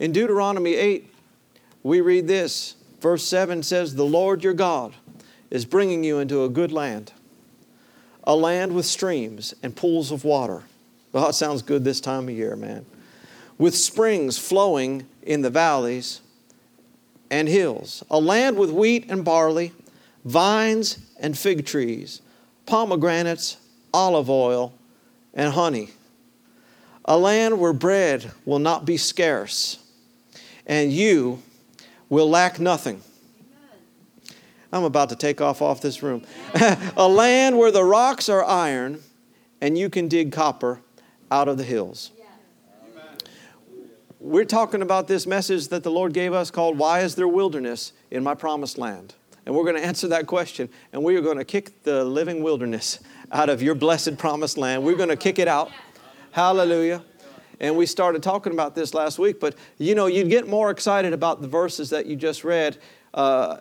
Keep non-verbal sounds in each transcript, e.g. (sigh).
In Deuteronomy 8, we read this. Verse 7 says, The Lord your God is bringing you into a good land, a land with streams and pools of water. Well, it sounds good this time of year, man. With springs flowing in the valleys and hills, a land with wheat and barley, vines and fig trees, pomegranates, olive oil, and honey. A land where bread will not be scarce, and you will lack nothing. I'm about to take off off this room. (laughs) a land where the rocks are iron, and you can dig copper out of the hills. We're talking about this message that the Lord gave us called Why is there wilderness in my promised land? And we're going to answer that question, and we are going to kick the living wilderness out of your blessed promised land. We're going to kick it out. Hallelujah. And we started talking about this last week, but you know, you'd get more excited about the verses that you just read, uh,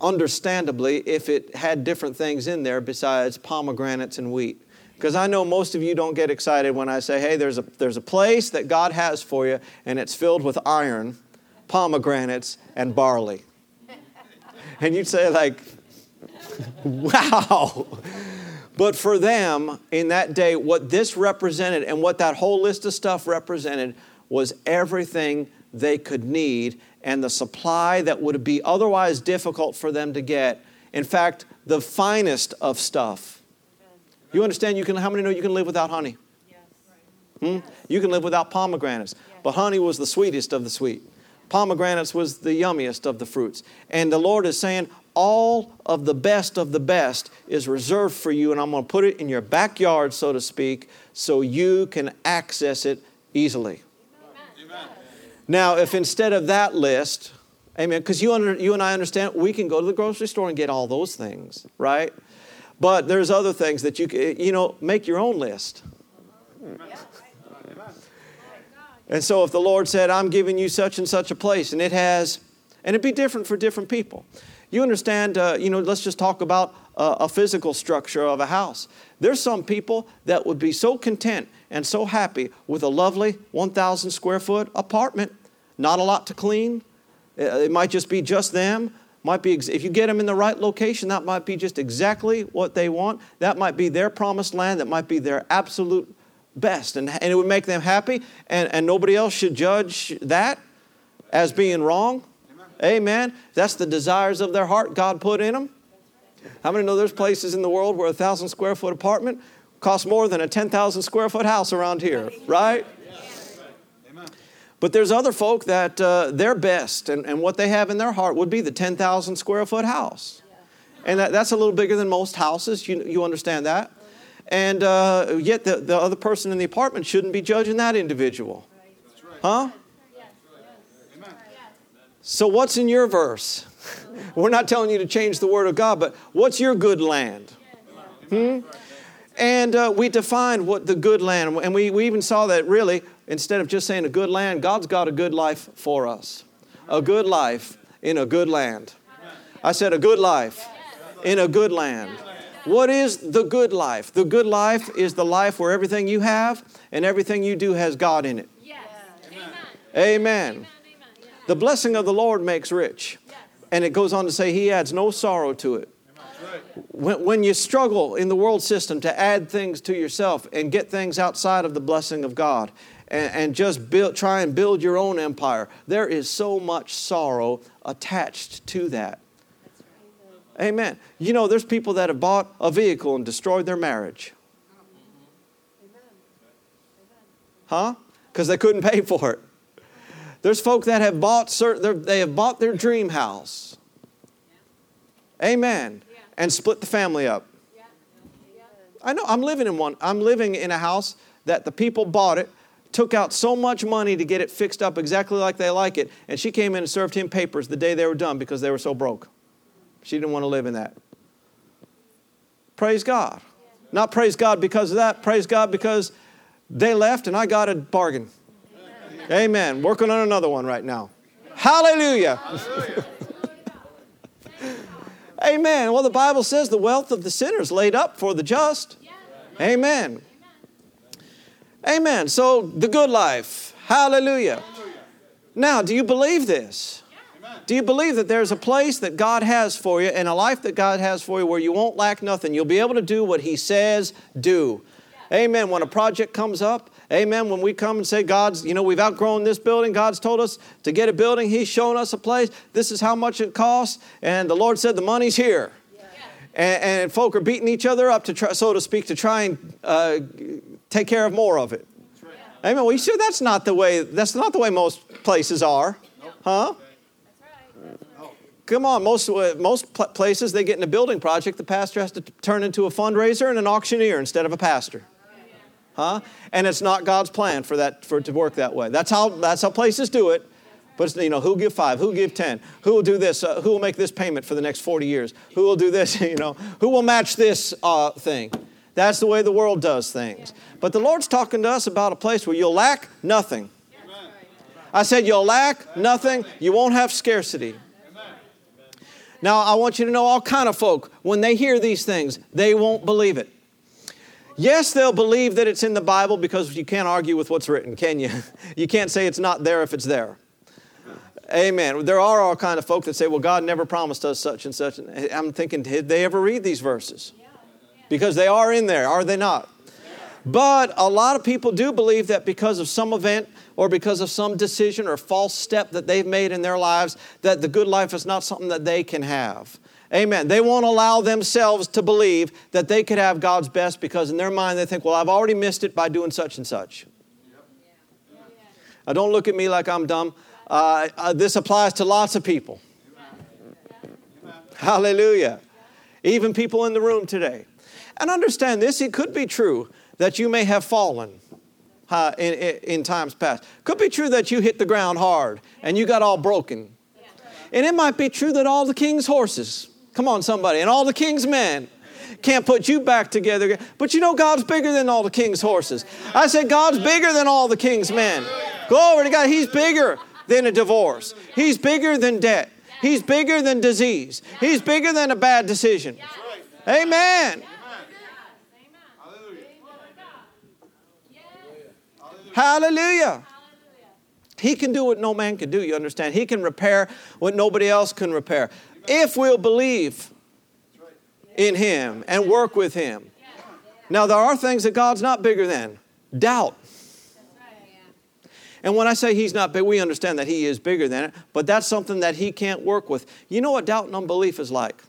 understandably, if it had different things in there besides pomegranates and wheat. Because I know most of you don't get excited when I say, hey, there's a, there's a place that God has for you, and it's filled with iron, pomegranates, and barley. And you'd say, like, (laughs) wow. But for them in that day, what this represented and what that whole list of stuff represented was everything they could need and the supply that would be otherwise difficult for them to get. In fact, the finest of stuff. You understand? You can. How many know you can live without honey? Hmm? You can live without pomegranates, but honey was the sweetest of the sweet. Pomegranates was the yummiest of the fruits. And the Lord is saying, all of the best of the best is reserved for you, and I'm going to put it in your backyard, so to speak, so you can access it easily. Amen. Now, if instead of that list, amen, because you, under, you and I understand we can go to the grocery store and get all those things, right? But there's other things that you can, you know, make your own list. And so if the Lord said, I'm giving you such and such a place, and it has, and it'd be different for different people. You understand, uh, you know, let's just talk about uh, a physical structure of a house. There's some people that would be so content and so happy with a lovely 1,000 square foot apartment, not a lot to clean. Uh, it might just be just them. Might be if you get them in the right location, that might be just exactly what they want. That might be their promised land. That might be their absolute best, and, and it would make them happy. And, and nobody else should judge that as being wrong. Amen. That's the desires of their heart God put in them. How many know there's places in the world where a thousand square foot apartment costs more than a 10,000 square foot house around here, right? But there's other folk that uh, their best and, and what they have in their heart would be the 10,000 square foot house. And that, that's a little bigger than most houses. You, you understand that? And uh, yet the, the other person in the apartment shouldn't be judging that individual. Huh? So, what's in your verse? We're not telling you to change the Word of God, but what's your good land? Hmm? And uh, we defined what the good land, and we, we even saw that really, instead of just saying a good land, God's got a good life for us. A good life in a good land. I said a good life in a good land. What is the good life? The good life is the life where everything you have and everything you do has God in it. Amen. The blessing of the Lord makes rich. And it goes on to say, He adds no sorrow to it. When, when you struggle in the world system to add things to yourself and get things outside of the blessing of God and, and just build, try and build your own empire, there is so much sorrow attached to that. Amen. You know, there's people that have bought a vehicle and destroyed their marriage. Huh? Because they couldn't pay for it. There's folk that have bought certain, they have bought their dream house. Amen. And split the family up. I know I'm living in one. I'm living in a house that the people bought it, took out so much money to get it fixed up exactly like they like it, and she came in and served him papers the day they were done because they were so broke. She didn't want to live in that. Praise God. Not praise God because of that, praise God because they left and I got a bargain. Amen. Working on another one right now. Hallelujah. Hallelujah. (laughs) Amen. Well, the Bible says the wealth of the sinner is laid up for the just. Amen. Amen. So, the good life. Hallelujah. Now, do you believe this? Do you believe that there's a place that God has for you and a life that God has for you where you won't lack nothing? You'll be able to do what He says do. Amen. When a project comes up, amen. When we come and say, God's, you know, we've outgrown this building, God's told us to get a building, He's shown us a place, this is how much it costs, and the Lord said the money's here. And, and, folk are beating each other up to try, so to speak, to try and uh, take care of more of it. Right. Amen. Well, you sure that's not the way. That's not the way most places are, nope. huh? Come on, most, uh, most places they get in a building project, the pastor has to turn into a fundraiser and an auctioneer instead of a pastor. Huh? And it's not God's plan for that for it to work that way. That's how that's how places do it. But you know, who give five? Who give ten? Who will do this? Uh, who will make this payment for the next forty years? Who will do this? (laughs) You know, who will match this uh, thing? That's the way the world does things. But the Lord's talking to us about a place where you'll lack nothing. I said you'll lack nothing. You won't have scarcity. Now, I want you to know all kind of folk, when they hear these things, they won't believe it. Yes, they'll believe that it's in the Bible because you can't argue with what's written, can you? (laughs) You can't say it's not there if it's there. Amen. There are all kind of folk that say, well, God never promised us such and such. I'm thinking, did they ever read these verses? Because they are in there, are they not? But a lot of people do believe that because of some event or because of some decision or false step that they've made in their lives, that the good life is not something that they can have. Amen. They won't allow themselves to believe that they could have God's best because in their mind they think, well, I've already missed it by doing such and such. Now, don't look at me like I'm dumb. Uh, uh, this applies to lots of people. Hallelujah. Even people in the room today. And understand this, it could be true that you may have fallen uh, in, in times past. Could be true that you hit the ground hard and you got all broken. And it might be true that all the king's horses, come on, somebody, and all the king's men can't put you back together. But you know, God's bigger than all the king's horses. I said, God's bigger than all the king's men. Glory to God. He's bigger than a divorce, He's bigger than debt, He's bigger than disease, He's bigger than a bad decision. Amen. Hallelujah. Hallelujah. He can do what no man can do, you understand? He can repair what nobody else can repair. If we'll believe in Him and work with Him. Now, there are things that God's not bigger than doubt. And when I say He's not big, we understand that He is bigger than it, but that's something that He can't work with. You know what doubt and unbelief is like?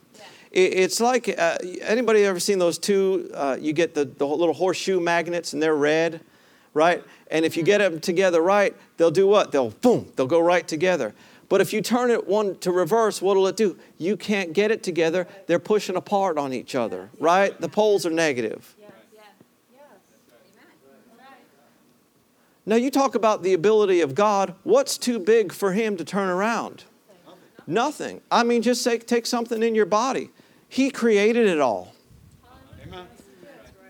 It's like uh, anybody ever seen those two? Uh, you get the, the little horseshoe magnets and they're red, right? And if you get them together right, they'll do what? They'll boom, they'll go right together. But if you turn it one to reverse, what'll it do? You can't get it together. They're pushing apart on each other, right? The poles are negative. Now, you talk about the ability of God. What's too big for Him to turn around? Nothing. I mean, just say, take something in your body. He created it all.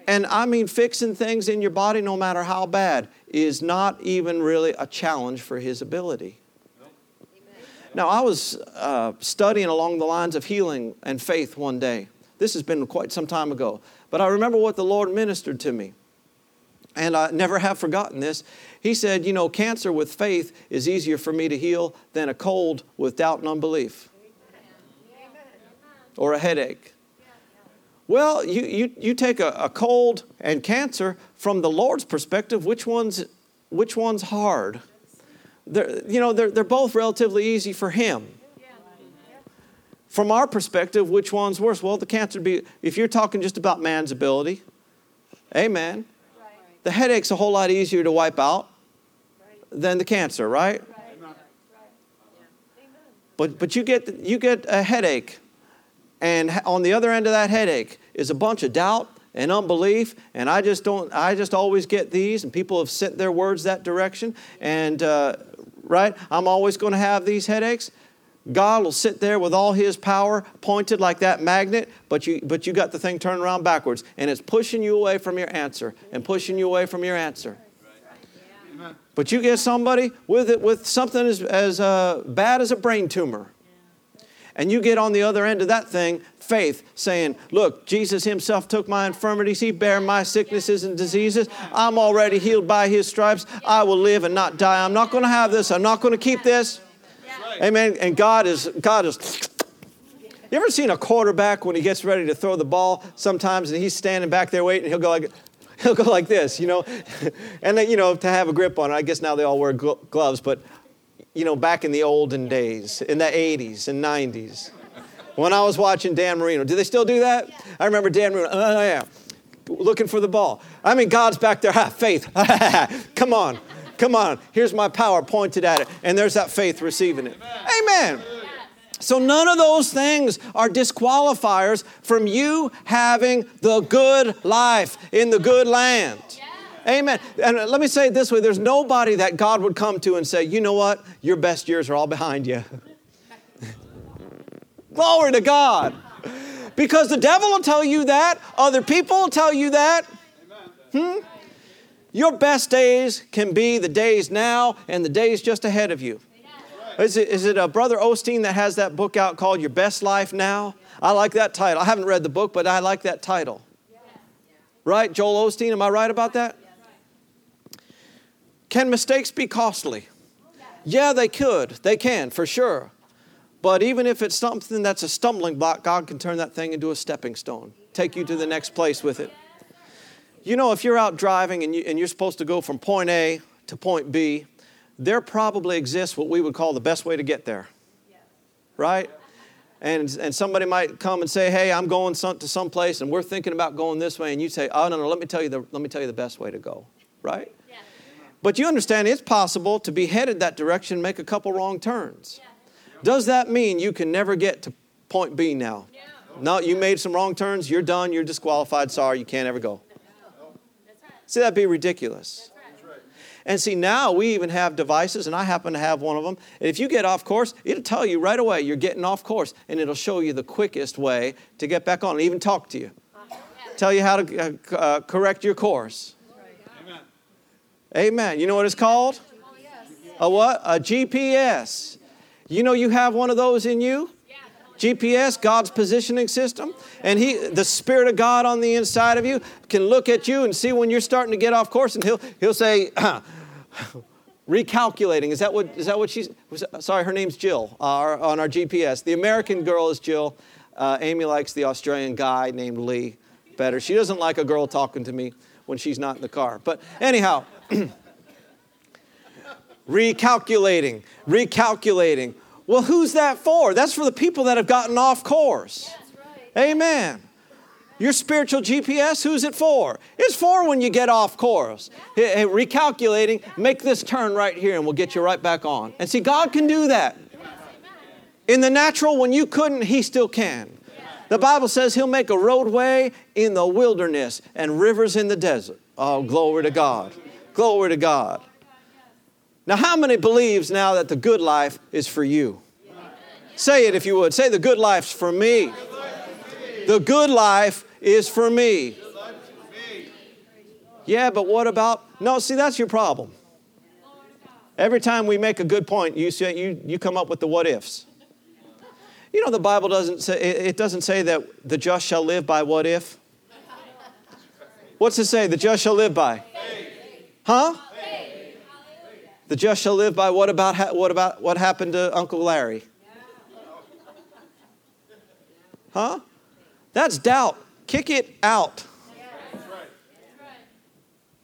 And I mean, fixing things in your body, no matter how bad, is not even really a challenge for his ability. Now, I was uh, studying along the lines of healing and faith one day. This has been quite some time ago. But I remember what the Lord ministered to me. And I never have forgotten this. He said, You know, cancer with faith is easier for me to heal than a cold with doubt and unbelief, or a headache. Well, you, you, you take a, a cold and cancer from the Lord's perspective, which one's, which one's hard? They're, you know, they're, they're both relatively easy for Him. From our perspective, which one's worse? Well, the cancer be, if you're talking just about man's ability, amen. The headache's a whole lot easier to wipe out than the cancer, right? But, but you, get, you get a headache and on the other end of that headache is a bunch of doubt and unbelief and i just don't i just always get these and people have sent their words that direction and uh, right? I'm always going to have these headaches. God will sit there with all his power pointed like that magnet but you but you got the thing turned around backwards and it's pushing you away from your answer and pushing you away from your answer. But you get somebody with it with something as, as uh, bad as a brain tumor And you get on the other end of that thing, faith, saying, Look, Jesus Himself took my infirmities, He bare my sicknesses and diseases. I'm already healed by His stripes. I will live and not die. I'm not going to have this. I'm not going to keep this. Amen. And God is, God is. You ever seen a quarterback when he gets ready to throw the ball sometimes and he's standing back there waiting, he'll go like, he'll go like this, you know, (laughs) and then, you know, to have a grip on it. I guess now they all wear gloves, but you know, back in the olden days, in the 80s and 90s, when I was watching Dan Marino. Do they still do that? Yeah. I remember Dan Marino, uh, oh, yeah, looking for the ball. I mean, God's back there, ha, faith, (laughs) come on, come on. Here's my power pointed at it, and there's that faith receiving it. Amen. Amen. So, none of those things are disqualifiers from you having the good life in the good land. Amen. And let me say it this way there's nobody that God would come to and say, you know what? Your best years are all behind you. (laughs) Glory to God. Because the devil will tell you that, other people will tell you that. Hmm? Your best days can be the days now and the days just ahead of you. Is it, is it a Brother Osteen that has that book out called Your Best Life Now? I like that title. I haven't read the book, but I like that title. Right? Joel Osteen, am I right about that? Can mistakes be costly? Yeah, they could. They can, for sure. But even if it's something that's a stumbling block, God can turn that thing into a stepping stone, take you to the next place with it. You know, if you're out driving and, you, and you're supposed to go from point A to point B, there probably exists what we would call the best way to get there. Right? And, and somebody might come and say, Hey, I'm going some, to some place and we're thinking about going this way. And you say, Oh, no, no, let me tell you the, let me tell you the best way to go. Right? But you understand it's possible to be headed that direction, make a couple wrong turns. Does that mean you can never get to point B now? No, you made some wrong turns, you're done, you're disqualified, sorry, you can't ever go. See, that'd be ridiculous. And see, now we even have devices, and I happen to have one of them. And if you get off course, it'll tell you right away you're getting off course, and it'll show you the quickest way to get back on, and even talk to you. Tell you how to uh, uh correct your course. Amen. You know what it's called? A what? A GPS. You know you have one of those in you? GPS, God's positioning system, and He, the Spirit of God on the inside of you, can look at you and see when you're starting to get off course, and He'll He'll say, (clears throat) recalculating. Is that what is that what she's? Was, sorry, her name's Jill uh, on our GPS. The American girl is Jill. Uh, Amy likes the Australian guy named Lee better. She doesn't like a girl talking to me when she's not in the car. But anyhow, (clears throat) recalculating, recalculating. Well, who's that for? That's for the people that have gotten off course. Right. Amen. Your spiritual GPS, who's it for? It's for when you get off course. Hey, hey, recalculating, make this turn right here and we'll get you right back on. And see, God can do that. In the natural, when you couldn't, He still can. The Bible says He'll make a roadway in the wilderness and rivers in the desert. Oh, glory to God. Glory to God. Now, how many believes now that the good life is for you? Say it if you would. Say, the good life's for me. The good life is for me. Yeah, but what about? No, see, that's your problem. Every time we make a good point, you, say, you, you come up with the what ifs. You know, the Bible doesn't say, it doesn't say that the just shall live by what if. What's it say? The just shall live by? Huh? The just shall live by what about what about what happened to Uncle Larry? Huh? That's doubt. Kick it out.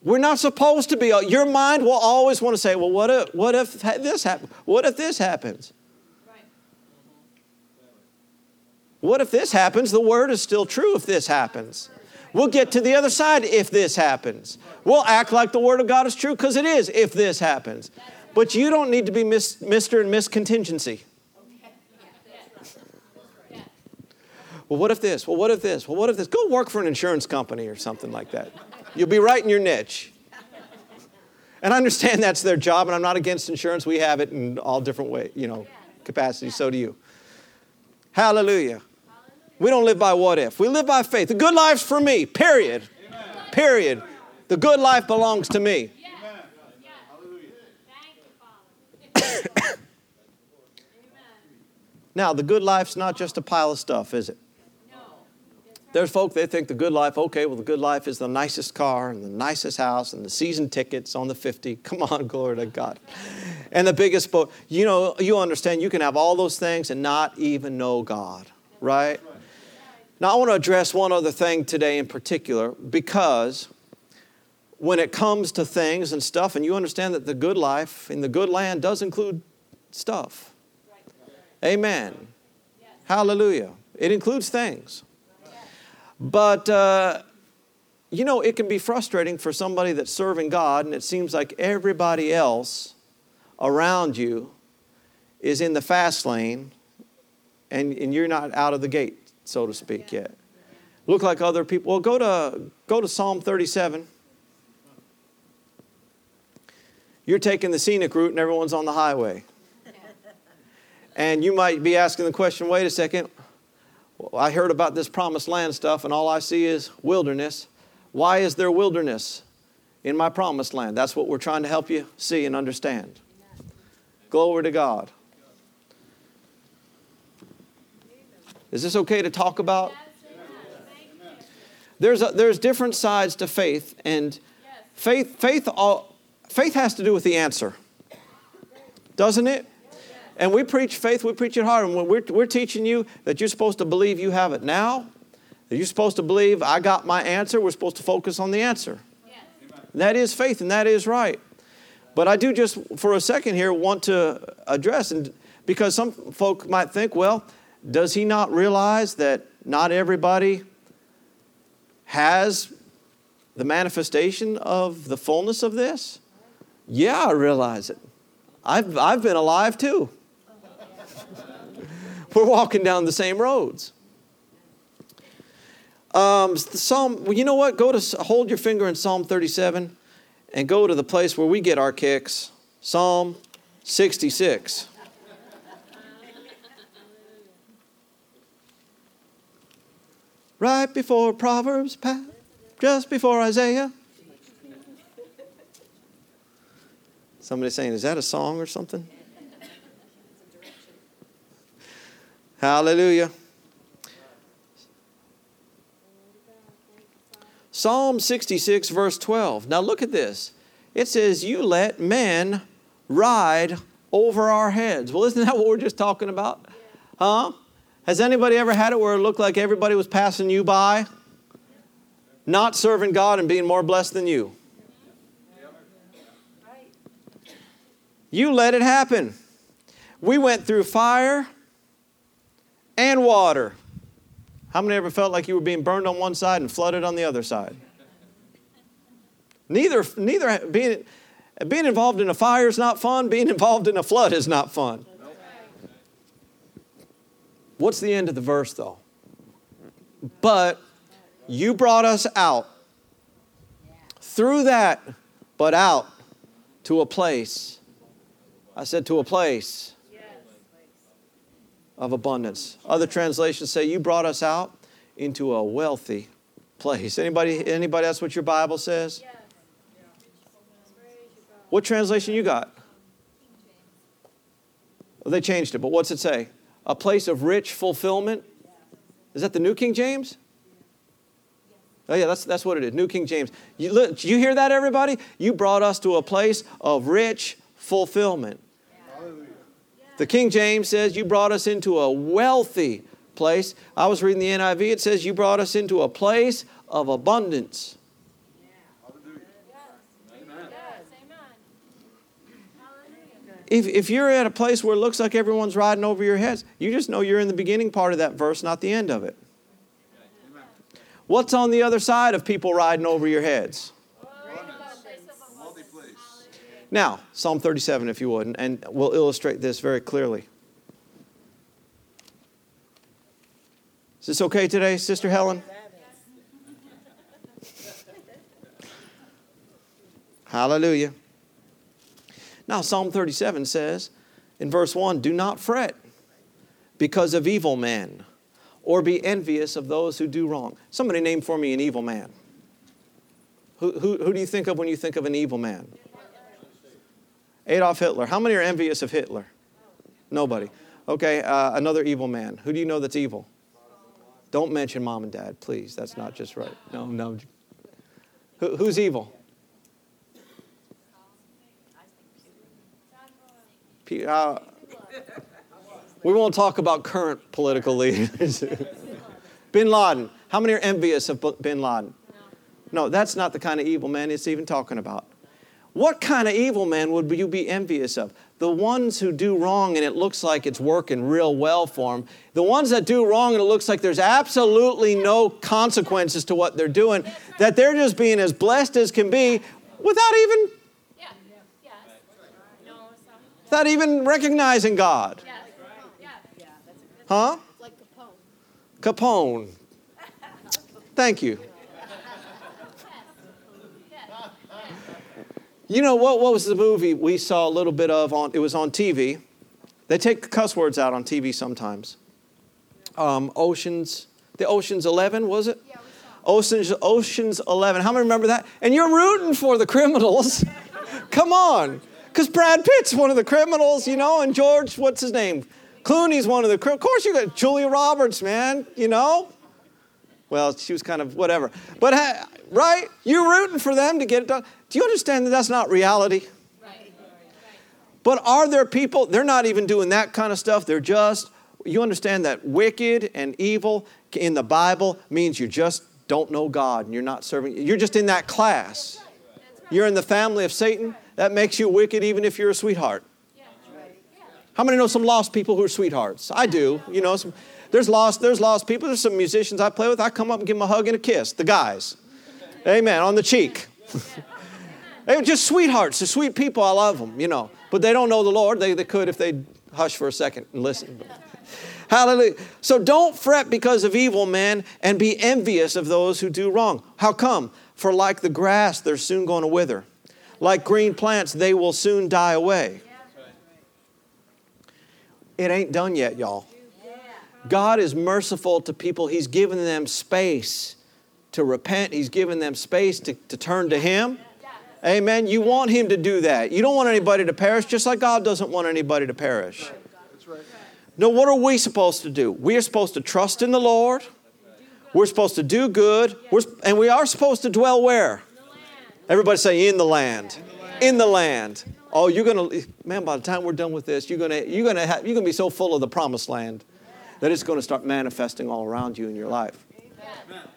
We're not supposed to be. Uh, your mind will always want to say, "Well, what if what if this happens? What if this happens?" What if this happens? The word is still true if this happens. We'll get to the other side if this happens. We'll act like the Word of God is true because it is if this happens. But you don't need to be Mr. and Miss Contingency. Well, what if this? Well, what if this? Well, what if this? Go work for an insurance company or something like that. You'll be right in your niche. And I understand that's their job, and I'm not against insurance. We have it in all different ways, you know, capacities. So do you. Hallelujah. We don't live by what if. We live by faith. The good life's for me, period. Amen. Period. The good life belongs to me. (coughs) Now, the good life's not just a pile of stuff, is it? There's folk, they think the good life, okay, well, the good life is the nicest car and the nicest house and the season tickets on the 50. (laughs) Come on, glory to God. And the biggest boat. You know, you understand you can have all those things and not even know God, right? Now, I want to address one other thing today in particular because when it comes to things and stuff, and you understand that the good life in the good land does include stuff. Amen. Hallelujah. It includes things. But, uh, you know, it can be frustrating for somebody that's serving God and it seems like everybody else around you is in the fast lane and, and you're not out of the gate, so to speak, yet. Look like other people. Well, go to, go to Psalm 37. You're taking the scenic route and everyone's on the highway. And you might be asking the question wait a second, well, I heard about this promised land stuff, and all I see is wilderness. Why is there wilderness in my promised land? That's what we're trying to help you see and understand. Glory to God. Is this okay to talk about? There's, a, there's different sides to faith, and faith, faith, all, faith has to do with the answer, doesn't it? And we preach faith, we preach it hard. And we're, we're teaching you that you're supposed to believe you have it now, that you're supposed to believe I got my answer. We're supposed to focus on the answer. That is faith, and that is right. But I do just for a second here want to address, and because some folk might think, well, does he not realize that not everybody has the manifestation of the fullness of this? Yeah, I realize it. I've, I've been alive too. (laughs) We're walking down the same roads. Um, Psalm, well, you know what? Go to hold your finger in Psalm 37 and go to the place where we get our kicks. Psalm 66. Right before Proverbs, just before Isaiah. Somebody saying, is that a song or something? Hallelujah. Psalm 66, verse 12. Now look at this. It says, You let men ride over our heads. Well, isn't that what we're just talking about? Huh? Has anybody ever had it where it looked like everybody was passing you by? Not serving God and being more blessed than you. You let it happen. We went through fire and water. How many ever felt like you were being burned on one side and flooded on the other side? Neither, neither being, being involved in a fire is not fun, being involved in a flood is not fun. What's the end of the verse, though? But you brought us out through that, but out to a place. I said to a place of abundance. Other translations say, You brought us out into a wealthy place. Anybody, anybody that's what your Bible says? What translation you got? Well, they changed it, but what's it say? A place of rich fulfillment? Is that the New King James? Oh, yeah, that's, that's what it is. New King James. You, look, you hear that, everybody? You brought us to a place of rich fulfillment. The King James says, You brought us into a wealthy place. I was reading the NIV, it says, You brought us into a place of abundance. If, if you're at a place where it looks like everyone's riding over your heads, you just know you're in the beginning part of that verse, not the end of it. What's on the other side of people riding over your heads? Now, Psalm 37, if you would, and we'll illustrate this very clearly. Is this okay today, Sister Helen? Hallelujah. Now, Psalm 37 says in verse 1 Do not fret because of evil men, or be envious of those who do wrong. Somebody name for me an evil man. Who, who, who do you think of when you think of an evil man? Adolf Hitler. How many are envious of Hitler? Nobody. Okay, uh, another evil man. Who do you know that's evil? Don't mention mom and dad, please. That's not just right. No, no. Who, who's evil? Uh, we won't talk about current political leaders. (laughs) bin Laden. How many are envious of bin Laden? No, that's not the kind of evil man it's even talking about. What kind of evil man would you be envious of? The ones who do wrong and it looks like it's working real well for them. The ones that do wrong and it looks like there's absolutely no consequences to what they're doing, that they're just being as blessed as can be without even without even recognizing God. Huh? Capone. Thank you. You know what? What was the movie we saw a little bit of on? It was on TV. They take cuss words out on TV sometimes. Um, Oceans, the Oceans Eleven was it? Yeah, Oceans Oceans Eleven. How many remember that? And you're rooting for the criminals. (laughs) Come on, because Brad Pitt's one of the criminals, you know, and George, what's his name? Clooney's one of the. Of course, you got Julia Roberts, man. You know. Well, she was kind of whatever, but right? You're rooting for them to get it done. Do you understand that that's not reality? But are there people, they're not even doing that kind of stuff. They're just, you understand that wicked and evil in the Bible means you just don't know God and you're not serving, you're just in that class. You're in the family of Satan. That makes you wicked even if you're a sweetheart. How many know some lost people who are sweethearts? I do. You know, some, there's lost, there's lost people. There's some musicians I play with. I come up and give them a hug and a kiss. The guys. Amen. On the cheek. (laughs) they were just sweethearts. They're sweet people. I love them, you know. But they don't know the Lord. They, they could if they'd hush for a second and listen. (laughs) Hallelujah. So don't fret because of evil men and be envious of those who do wrong. How come? For like the grass, they're soon going to wither. Like green plants, they will soon die away. It ain't done yet, y'all. God is merciful to people. He's given them space to repent. He's given them space to, to turn to Him. Amen. You want Him to do that. You don't want anybody to perish, just like God doesn't want anybody to perish. No, what are we supposed to do? We are supposed to trust in the Lord. We're supposed to do good. We're, and we are supposed to dwell where? Everybody say, in the land. In the land. Oh, you're gonna, man. By the time we're done with this, you're gonna, you're gonna, have, you're gonna be so full of the promised land that it's going to start manifesting all around you in your life.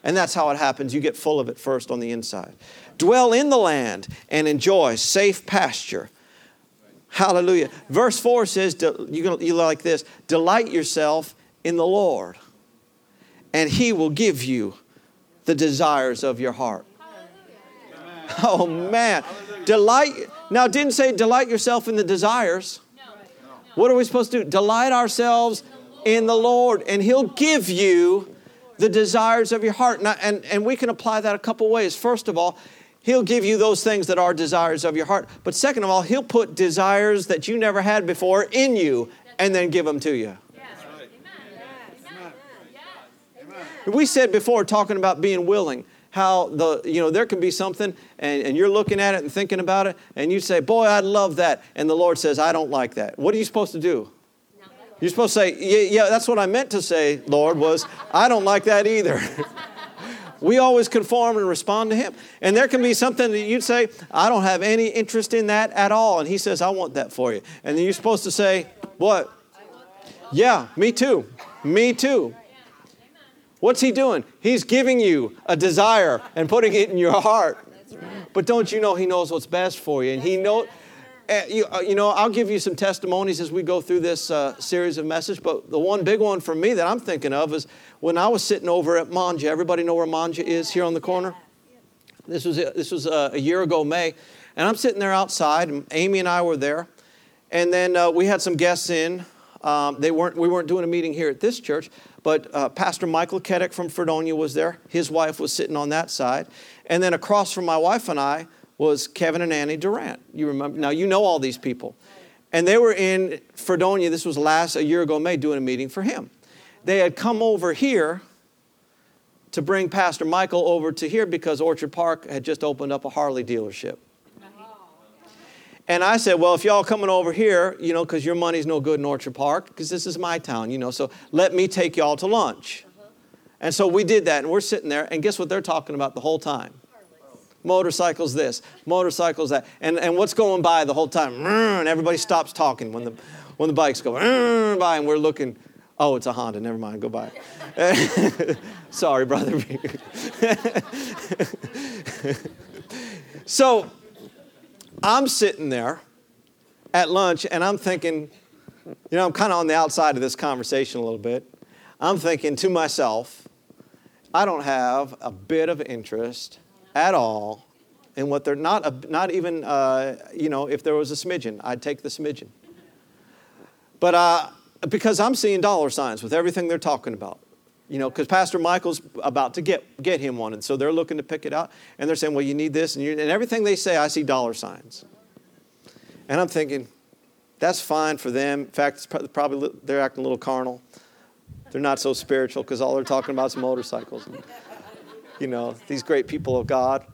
And that's how it happens. You get full of it first on the inside. Dwell in the land and enjoy safe pasture. Hallelujah. Verse 4 says, you, you like this delight yourself in the Lord, and he will give you the desires of your heart. (laughs) Oh, man. Delight. Now, didn't say delight yourself in the desires. What are we supposed to do? Delight ourselves in the Lord, and He'll give you the desires of your heart. And, and, and we can apply that a couple ways. First of all, He'll give you those things that are desires of your heart. But second of all, He'll put desires that you never had before in you and then give them to you. We said before, talking about being willing, how the, you know, there can be something and, and you're looking at it and thinking about it, and you say, Boy, I'd love that. And the Lord says, I don't like that. What are you supposed to do? You're supposed to say, yeah, yeah, that's what I meant to say, Lord, was I don't like that either. (laughs) we always conform and respond to Him. And there can be something that you'd say, I don't have any interest in that at all. And He says, I want that for you. And then you're supposed to say, What? Yeah, me too. Me too. What's He doing? He's giving you a desire and putting it in your heart. But don't you know He knows what's best for you? And He knows uh, you, uh, you, know, I'll give you some testimonies as we go through this uh, series of messages, but the one big one for me that I'm thinking of is when I was sitting over at Manja. Everybody know where Manja is here on the corner? This was, this was uh, a year ago, May, and I'm sitting there outside, and Amy and I were there, and then uh, we had some guests in. Um, they weren't, we weren't doing a meeting here at this church, but uh, Pastor Michael Kedek from Fredonia was there. His wife was sitting on that side. And then across from my wife and I was Kevin and Annie Durant. You remember? Now, you know all these people. And they were in Fredonia, this was last, a year ago, May, doing a meeting for him. They had come over here to bring Pastor Michael over to here because Orchard Park had just opened up a Harley dealership. And I said, well, if y'all coming over here, you know, because your money's no good in Orchard Park, because this is my town, you know, so let me take y'all to lunch. Uh-huh. And so we did that, and we're sitting there, and guess what they're talking about the whole time? Motorcycles this, motorcycles that. And, and what's going by the whole time? And everybody stops talking when the, when the bikes go by, and we're looking, oh, it's a Honda, never mind, go by. (laughs) Sorry, brother. (laughs) so I'm sitting there at lunch, and I'm thinking, you know, I'm kind of on the outside of this conversation a little bit. I'm thinking to myself, I don't have a bit of interest at all in what they're not, a, not even, uh, you know, if there was a smidgen, I'd take the smidgen. But uh, because I'm seeing dollar signs with everything they're talking about, you know, because Pastor Michael's about to get, get him one, and so they're looking to pick it out, and they're saying, well, you need this, and, and everything they say, I see dollar signs. And I'm thinking, that's fine for them. In fact, probably they're acting a little carnal. They're not so spiritual because all they're talking about is motorcycles. And, you know, these great people of God.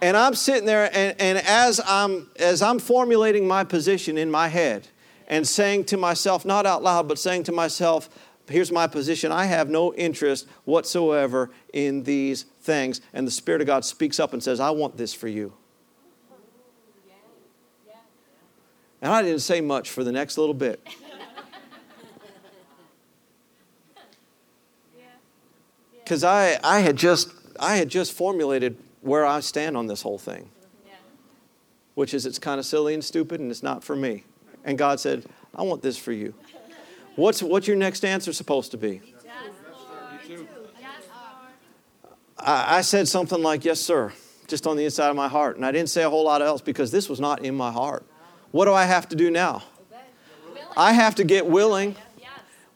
And I'm sitting there, and, and as, I'm, as I'm formulating my position in my head and saying to myself, not out loud, but saying to myself, here's my position. I have no interest whatsoever in these things. And the Spirit of God speaks up and says, I want this for you. And I didn't say much for the next little bit. (laughs) because I, I had just I had just formulated where I stand on this whole thing, which is it's kind of silly and stupid and it's not for me. And God said, I want this for you. What's what's your next answer supposed to be? Yes, I, I said something like, Yes, sir, just on the inside of my heart. And I didn't say a whole lot else because this was not in my heart. What do I have to do now? I have to get willing,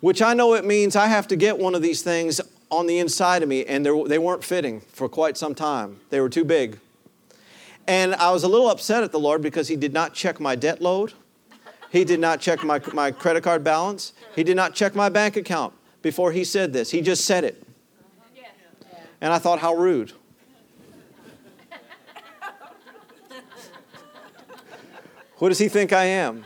which I know it means I have to get one of these things on the inside of me, and they weren't fitting for quite some time. They were too big. And I was a little upset at the Lord because He did not check my debt load. He did not check my, my credit card balance. He did not check my bank account before He said this. He just said it. And I thought, how rude. What does He think I am?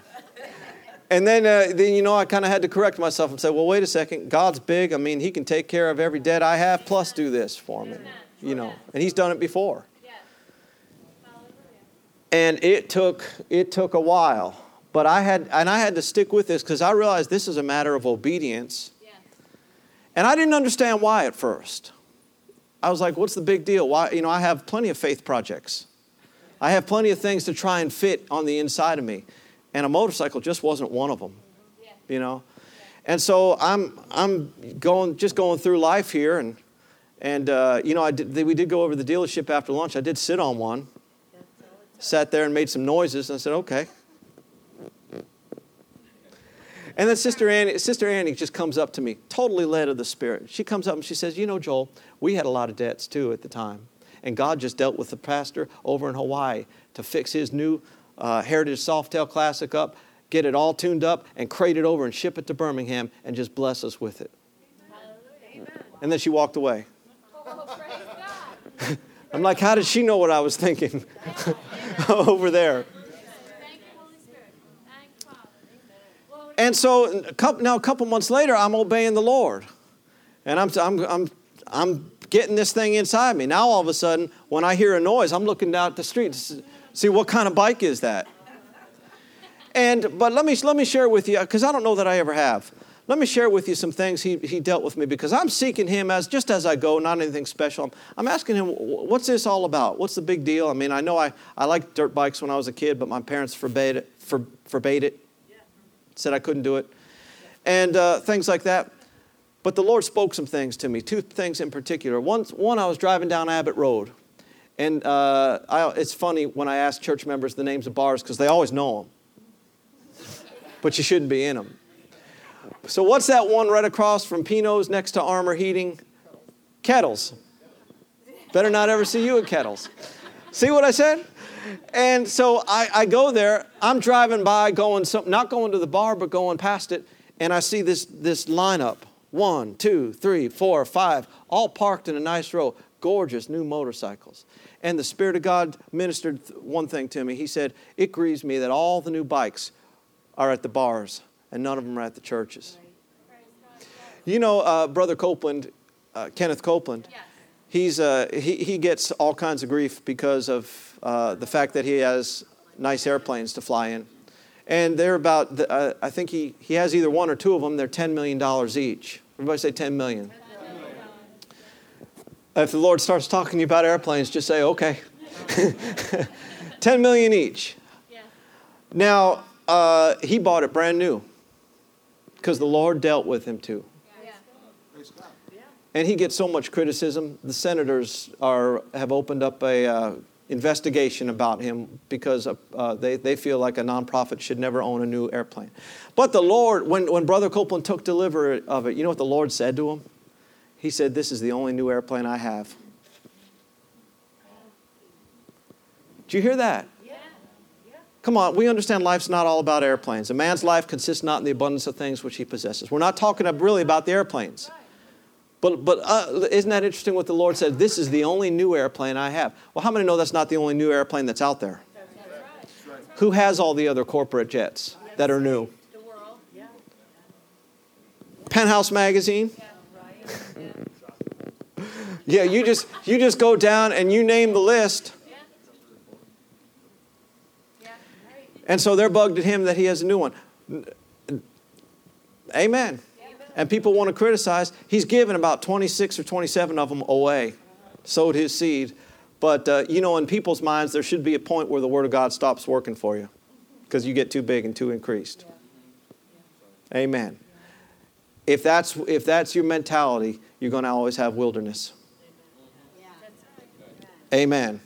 And then, uh, then you know, I kind of had to correct myself and say, well, wait a second. God's big. I mean, He can take care of every debt I have, plus do this for me. You know, and He's done it before. And it took it took a while, but I had and I had to stick with this because I realized this is a matter of obedience. And I didn't understand why at first. I was like, what's the big deal? Why, you know, I have plenty of faith projects. I have plenty of things to try and fit on the inside of me and a motorcycle just wasn't one of them you know and so i'm i'm going just going through life here and and uh, you know I did, we did go over the dealership after lunch i did sit on one sat there and made some noises and i said okay and then sister annie sister annie just comes up to me totally led of the spirit she comes up and she says you know joel we had a lot of debts too at the time and god just dealt with the pastor over in hawaii to fix his new uh, Heritage Softail Classic up, get it all tuned up, and crate it over and ship it to Birmingham and just bless us with it. And then she walked away. (laughs) I'm like, how did she know what I was thinking (laughs) over there? And so now a couple months later, I'm obeying the Lord. And I'm, I'm, I'm, I'm getting this thing inside me. Now all of a sudden, when I hear a noise, I'm looking down at the street. To see, what kind of bike is that? And, but let me, let me share with you, because I don't know that I ever have. Let me share with you some things he, he dealt with me because I'm seeking him as just as I go, not anything special. I'm, I'm asking him, what's this all about? What's the big deal? I mean, I know I, I liked dirt bikes when I was a kid, but my parents forbade it, for, forbade it, said I couldn't do it, and uh, things like that. But the Lord spoke some things to me, two things in particular. One, one I was driving down Abbott Road and uh, I, it's funny when I ask church members the names of bars because they always know them. but you shouldn't be in them. So, what's that one right across from Pino's next to Armor Heating? Kettles. Better not ever see you at Kettles. See what I said? And so I, I go there. I'm driving by, going some, not going to the bar, but going past it, and I see this this lineup: one, two, three, four, five, all parked in a nice row, gorgeous new motorcycles. And the Spirit of God ministered one thing to me. He said, It grieves me that all the new bikes are at the bars and none of them are at the churches. You know, uh, Brother Copeland, uh, Kenneth Copeland, he's, uh, he, he gets all kinds of grief because of uh, the fact that he has nice airplanes to fly in. And they're about, the, uh, I think he, he has either one or two of them, they're $10 million each. Everybody say 10 million. If the Lord starts talking to you about airplanes, just say, okay. (laughs) 10 million each. Now, uh, he bought it brand new because the Lord dealt with him too. And he gets so much criticism. The senators are, have opened up a uh, investigation about him because uh, they, they feel like a nonprofit should never own a new airplane. But the Lord, when, when Brother Copeland took delivery of it, you know what the Lord said to him? He said, This is the only new airplane I have. Do you hear that? Come on, we understand life's not all about airplanes. A man's life consists not in the abundance of things which he possesses. We're not talking really about the airplanes. But, but uh, isn't that interesting what the Lord said? This is the only new airplane I have. Well, how many know that's not the only new airplane that's out there? Who has all the other corporate jets that are new? Penthouse Magazine? (laughs) yeah, you just, you just go down and you name the list. And so they're bugged at him that he has a new one. Amen and people want to criticize, he's given about 26 or 27 of them away, sowed his seed. But, uh, you know, in people's minds, there should be a point where the Word of God stops working for you because you get too big and too increased. Amen. If that's, if that's your mentality, you're going to always have wilderness. Amen.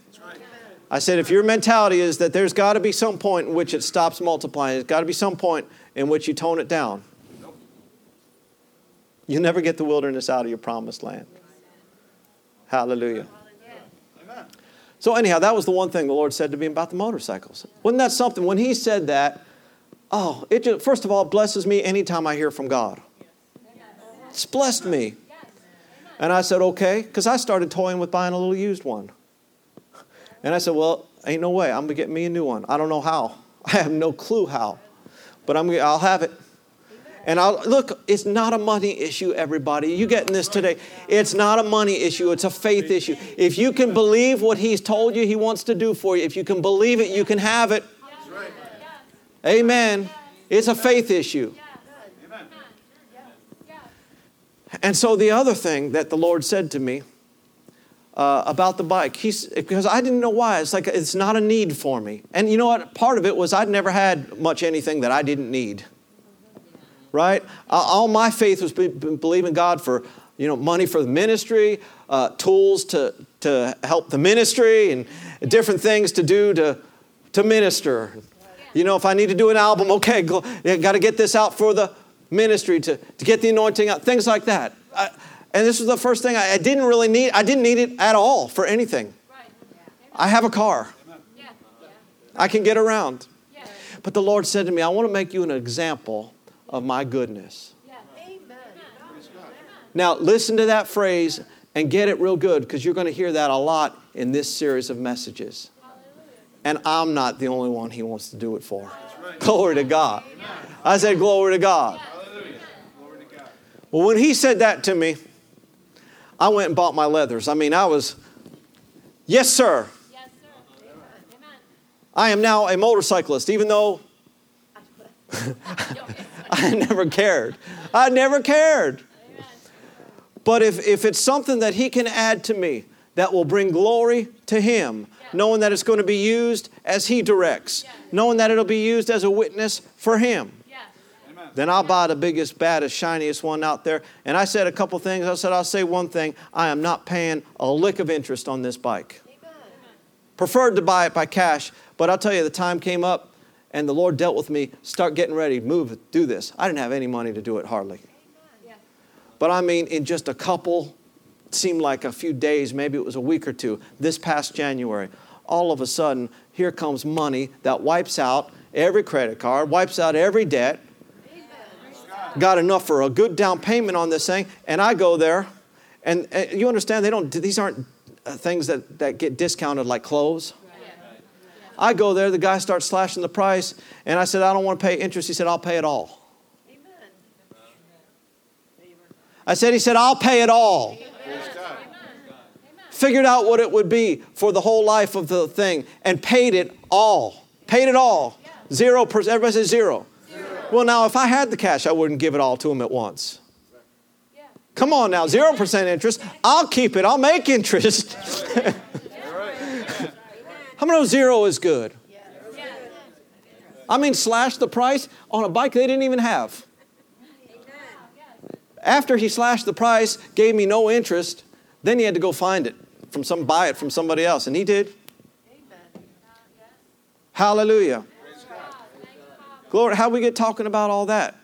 I said, if your mentality is that there's got to be some point in which it stops multiplying, there's got to be some point in which you tone it down. You never get the wilderness out of your promised land. Hallelujah. So, anyhow, that was the one thing the Lord said to me about the motorcycles. Wasn't that something? When He said that, oh, it just, first of all, blesses me anytime I hear from God. It's blessed me. And I said, okay, because I started toying with buying a little used one. And I said, well, ain't no way. I'm going to get me a new one. I don't know how. (laughs) I have no clue how. But I'm, I'll have it. And I'll, look, it's not a money issue, everybody. You getting this today? It's not a money issue, it's a faith issue. If you can believe what He's told you He wants to do for you, if you can believe it, you can have it. Amen. It's a faith issue. And so the other thing that the Lord said to me uh, about the bike, he's, because I didn't know why. It's like it's not a need for me. And you know what? Part of it was I'd never had much anything that I didn't need right? All my faith was believing God for you know money for the ministry, uh, tools to to help the ministry, and different things to do to to minister. You know, if I need to do an album, okay, got to get this out for the ministry to, to get the anointing out, things like that. I, and this was the first thing I, I, didn't really need. I didn't need it at all for anything. I have a car. I can get around. But the Lord said to me, I want to make you an example of my goodness. Now, listen to that phrase and get it real good because you're going to hear that a lot in this series of messages. And I'm not the only one he wants to do it for. Glory to God. I said, Glory to God. Well, when he said that to me, I went and bought my leathers. I mean, I was, yes, sir. Yes, sir. I am now a motorcyclist, even though (laughs) I (laughs) never cared. I never cared. But if, if it's something that He can add to me that will bring glory to Him, knowing that it's going to be used as He directs, knowing that it'll be used as a witness for Him, then I'll buy the biggest, baddest, shiniest one out there. And I said a couple things. I said, I'll say one thing I am not paying a lick of interest on this bike. Preferred to buy it by cash, but I'll tell you, the time came up and the Lord dealt with me, start getting ready, move, do this. I didn't have any money to do it hardly. But I mean, in just a couple, seemed like a few days, maybe it was a week or two, this past January, all of a sudden, here comes money that wipes out every credit card, wipes out every debt. Got enough for a good down payment on this thing, and I go there, and, and you understand they don't. These aren't uh, things that, that get discounted like clothes. I go there, the guy starts slashing the price, and I said, I don't want to pay interest. He said, I'll pay it all. Amen. I said, He said, I'll pay it all. Figured out what it would be for the whole life of the thing and paid it all. Paid it all. Zero percent. Everybody says zero. zero. Well, now, if I had the cash, I wouldn't give it all to him at once. Come on now, 0% interest. I'll keep it, I'll make interest. How many know zero is good? I mean, slash the price on a bike they didn't even have. After he slashed the price, gave me no interest, then he had to go find it from some buy it from somebody else, and he did. Hallelujah. Glory, how we get talking about all that?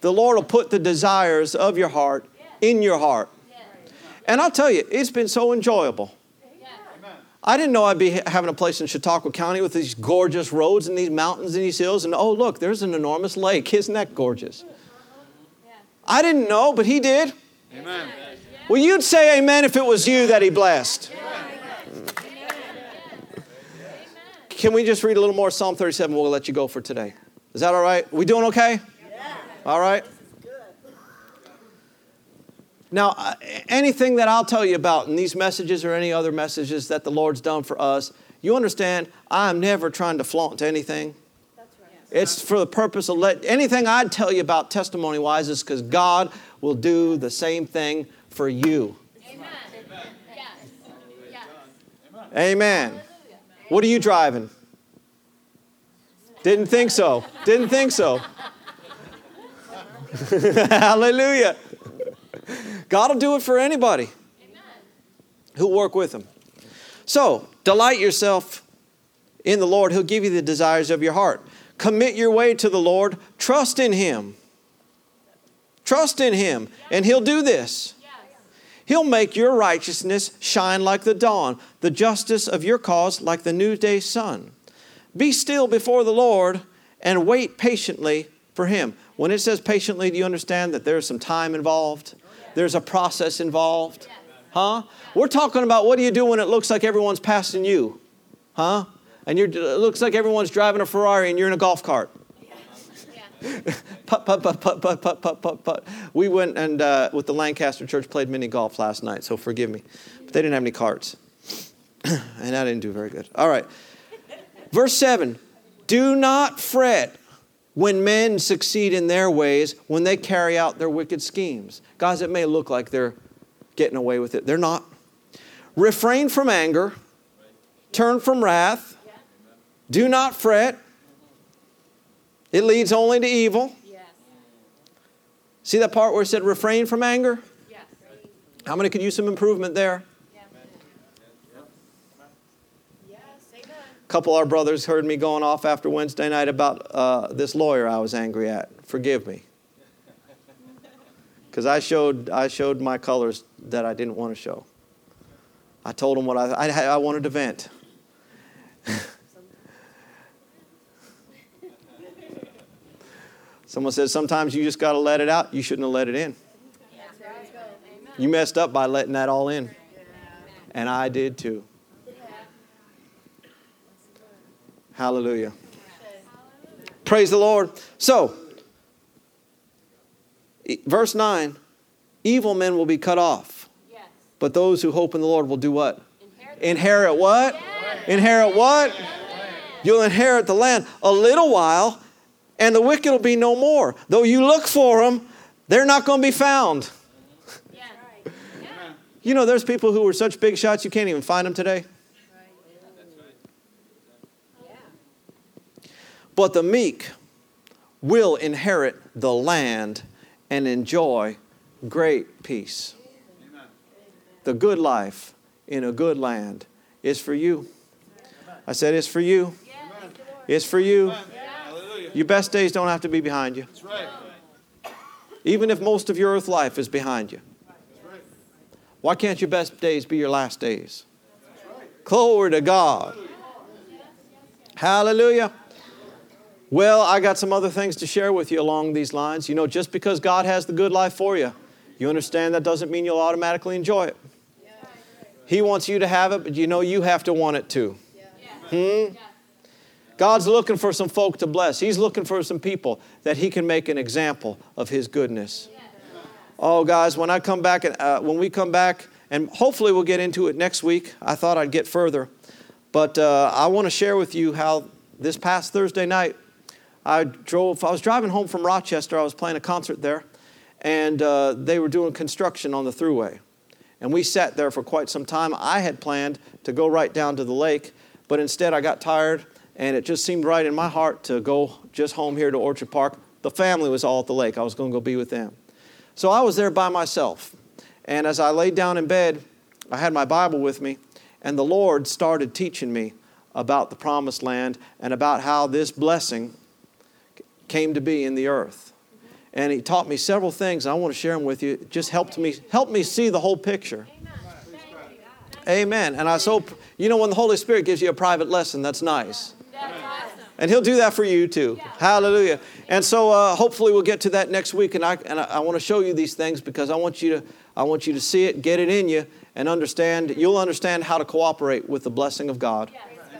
The Lord will put the desires of your heart in your heart. And I'll tell you, it's been so enjoyable. I didn't know I'd be having a place in Chautauqua County with these gorgeous roads and these mountains and these hills. And oh, look, there's an enormous lake. Isn't that gorgeous? I didn't know, but He did. Amen. Well, you'd say amen if it was you that He blessed. Can we just read a little more Psalm 37? We'll let you go for today. Is that all right? We doing okay? All right? Now, uh, anything that I'll tell you about in these messages or any other messages that the Lord's done for us, you understand, I'm never trying to flaunt anything. It's for the purpose of let anything I tell you about testimony wise is because God will do the same thing for you. Amen. Yes. Amen. Amen. What are you driving? Didn't think so. Didn't think so. (laughs) (laughs) Hallelujah. (laughs) God will do it for anybody who work with Him. So, delight yourself in the Lord. He'll give you the desires of your heart. Commit your way to the Lord. Trust in Him. Trust in Him, and He'll do this. He'll make your righteousness shine like the dawn, the justice of your cause like the noonday sun. Be still before the Lord and wait patiently for Him. When it says patiently, do you understand that there's some time involved? There's a process involved? Huh? We're talking about what do you do when it looks like everyone's passing you? Huh? And it looks like everyone's driving a Ferrari and you're in a golf cart. put, put, put, put, put, put, put, put. We went and uh, with the Lancaster Church played mini golf last night, so forgive me. But they didn't have any carts. (clears throat) and I didn't do very good. All right. Verse 7 Do not fret when men succeed in their ways, when they carry out their wicked schemes. Guys, it may look like they're getting away with it, they're not. Refrain from anger, turn from wrath, do not fret. It leads only to evil. See that part where it said refrain from anger? How many could use some improvement there? Couple of our brothers heard me going off after Wednesday night about uh, this lawyer I was angry at. Forgive me. (laughs) Because I showed, I showed my colors that I didn't want to show. I told them what I, I, I wanted to vent. (laughs) Someone says sometimes you just got to let it out. You shouldn't have let it in. You messed up by letting that all in. And I did too. Hallelujah. Praise the Lord. So, verse 9 evil men will be cut off, yes. but those who hope in the Lord will do what? Inherit, inherit what? Yes. Inherit what? Yes. You'll inherit the land a little while, and the wicked will be no more. Though you look for them, they're not going to be found. (laughs) You know, there's people who were such big shots you can't even find them today. But the meek will inherit the land and enjoy great peace. Amen. The good life in a good land is for you. I said, it's for you. Amen. It's for you. Your best days don't have to be behind you. Even if most of your earth life is behind you. Why can't your best days be your last days? Glory to God. Hallelujah. Well, I got some other things to share with you along these lines. You know, just because God has the good life for you, you understand that doesn't mean you'll automatically enjoy it. Yeah. He wants you to have it, but you know you have to want it too. Hmm? God's looking for some folk to bless. He's looking for some people that He can make an example of His goodness. Oh, guys, when I come back, uh, when we come back, and hopefully we'll get into it next week. I thought I'd get further, but uh, I want to share with you how this past Thursday night, I drove. I was driving home from Rochester. I was playing a concert there, and uh, they were doing construction on the thruway, and we sat there for quite some time. I had planned to go right down to the lake, but instead I got tired, and it just seemed right in my heart to go just home here to Orchard Park. The family was all at the lake. I was going to go be with them. So I was there by myself. And as I laid down in bed, I had my Bible with me, and the Lord started teaching me about the promised land and about how this blessing came to be in the earth. And he taught me several things, I want to share them with you. It just helped me help me see the whole picture. Amen. And I so you know when the Holy Spirit gives you a private lesson, that's nice. And he'll do that for you too. Hallelujah. And so uh, hopefully we'll get to that next week. And I, and I, I want to show you these things because I want you to, I want you to see it, get it in you, and understand. You'll understand how to cooperate with the blessing of God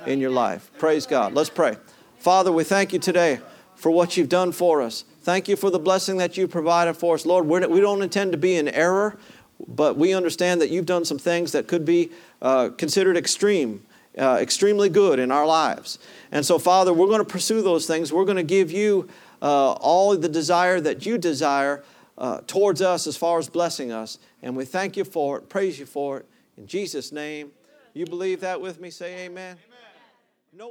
in your life. Praise God. Let's pray. Father, we thank you today for what you've done for us. Thank you for the blessing that you've provided for us. Lord, we're, we don't intend to be in error, but we understand that you've done some things that could be uh, considered extreme uh, extremely good in our lives. And so, Father, we're going to pursue those things. We're going to give you uh, all the desire that you desire uh, towards us as far as blessing us. And we thank you for it, praise you for it. In Jesus' name. You believe that with me? Say amen. amen. No